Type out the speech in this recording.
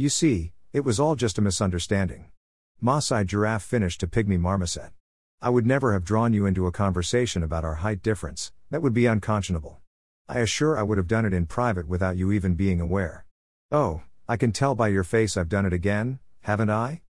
You see, it was all just a misunderstanding. Maasai giraffe finished to pygmy marmoset. I would never have drawn you into a conversation about our height difference, that would be unconscionable. I assure I would have done it in private without you even being aware. Oh, I can tell by your face I've done it again, haven't I?